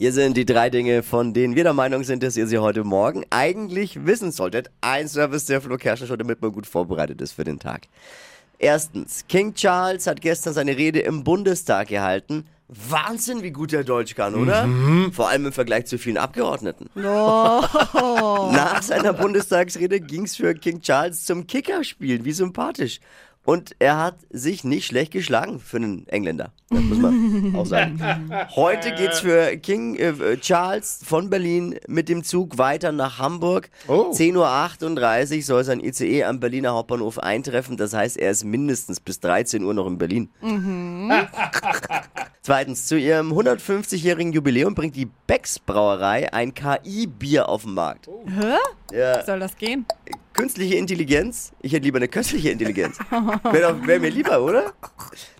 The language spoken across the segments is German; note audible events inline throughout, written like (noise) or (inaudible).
Hier sind die drei Dinge, von denen wir der Meinung sind, dass ihr sie heute Morgen eigentlich wissen solltet. Ein Service der Flo Kerschner Show, damit man gut vorbereitet ist für den Tag. Erstens, King Charles hat gestern seine Rede im Bundestag gehalten. Wahnsinn, wie gut er Deutsch kann, oder? Vor allem im Vergleich zu vielen Abgeordneten. (laughs) Nach seiner Bundestagsrede ging's für King Charles zum Kickerspielen. Wie sympathisch. Und er hat sich nicht schlecht geschlagen für einen Engländer. Das muss man auch sagen. (laughs) Heute geht's für King äh, Charles von Berlin mit dem Zug weiter nach Hamburg. Oh. 10.38 Uhr soll sein ICE am Berliner Hauptbahnhof eintreffen. Das heißt, er ist mindestens bis 13 Uhr noch in Berlin. (laughs) Zweitens, zu ihrem 150-jährigen Jubiläum bringt die Becks Brauerei ein KI-Bier auf den Markt. Hä? Ja, Soll das gehen? Künstliche Intelligenz. Ich hätte lieber eine köstliche Intelligenz. Wäre wär mir lieber, oder?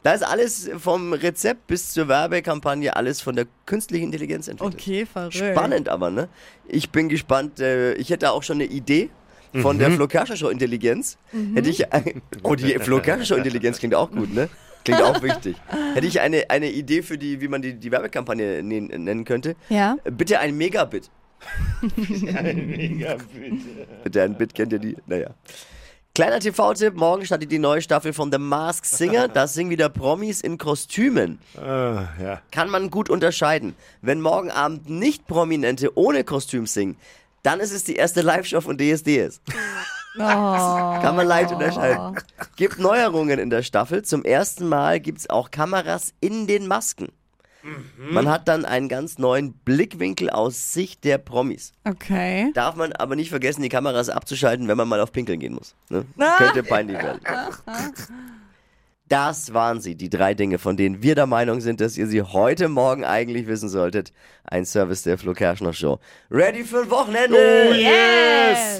Da ist alles vom Rezept bis zur Werbekampagne alles von der künstlichen Intelligenz entwickelt. Okay, verrückt. Spannend aber, ne? Ich bin gespannt. Äh, ich hätte auch schon eine Idee von der Flo Kerschner Show Intelligenz. Hätte ich ein, (laughs) oh, die (laughs) Flo Kerschner Show Intelligenz klingt auch gut, ne? Klingt auch wichtig. Hätte ich eine, eine Idee für die, wie man die, die Werbekampagne nen- nennen könnte? Ja. Bitte ein Megabit. (laughs) Mega bitte. Ein Bit kennt ihr die? Naja. Kleiner TV-Tipp, morgen startet die neue Staffel von The Masked Singer. Da singen wieder Promis in Kostümen. Ah, ja. Kann man gut unterscheiden. Wenn morgen Abend nicht Prominente ohne Kostüm singen, dann ist es die erste Live-Show von DSDS. Oh. Kann man leicht unterscheiden. Gibt Neuerungen in der Staffel. Zum ersten Mal gibt es auch Kameras in den Masken. Man hat dann einen ganz neuen Blickwinkel aus Sicht der Promis. Okay. Darf man aber nicht vergessen, die Kameras abzuschalten, wenn man mal auf Pinkeln gehen muss. Ne? Ah. Könnte peinlich werden. (laughs) Das waren sie, die drei Dinge, von denen wir der Meinung sind, dass ihr sie heute Morgen eigentlich wissen solltet. Ein Service der Flo Kerschner Show. Ready für ein Wochenende? Yes!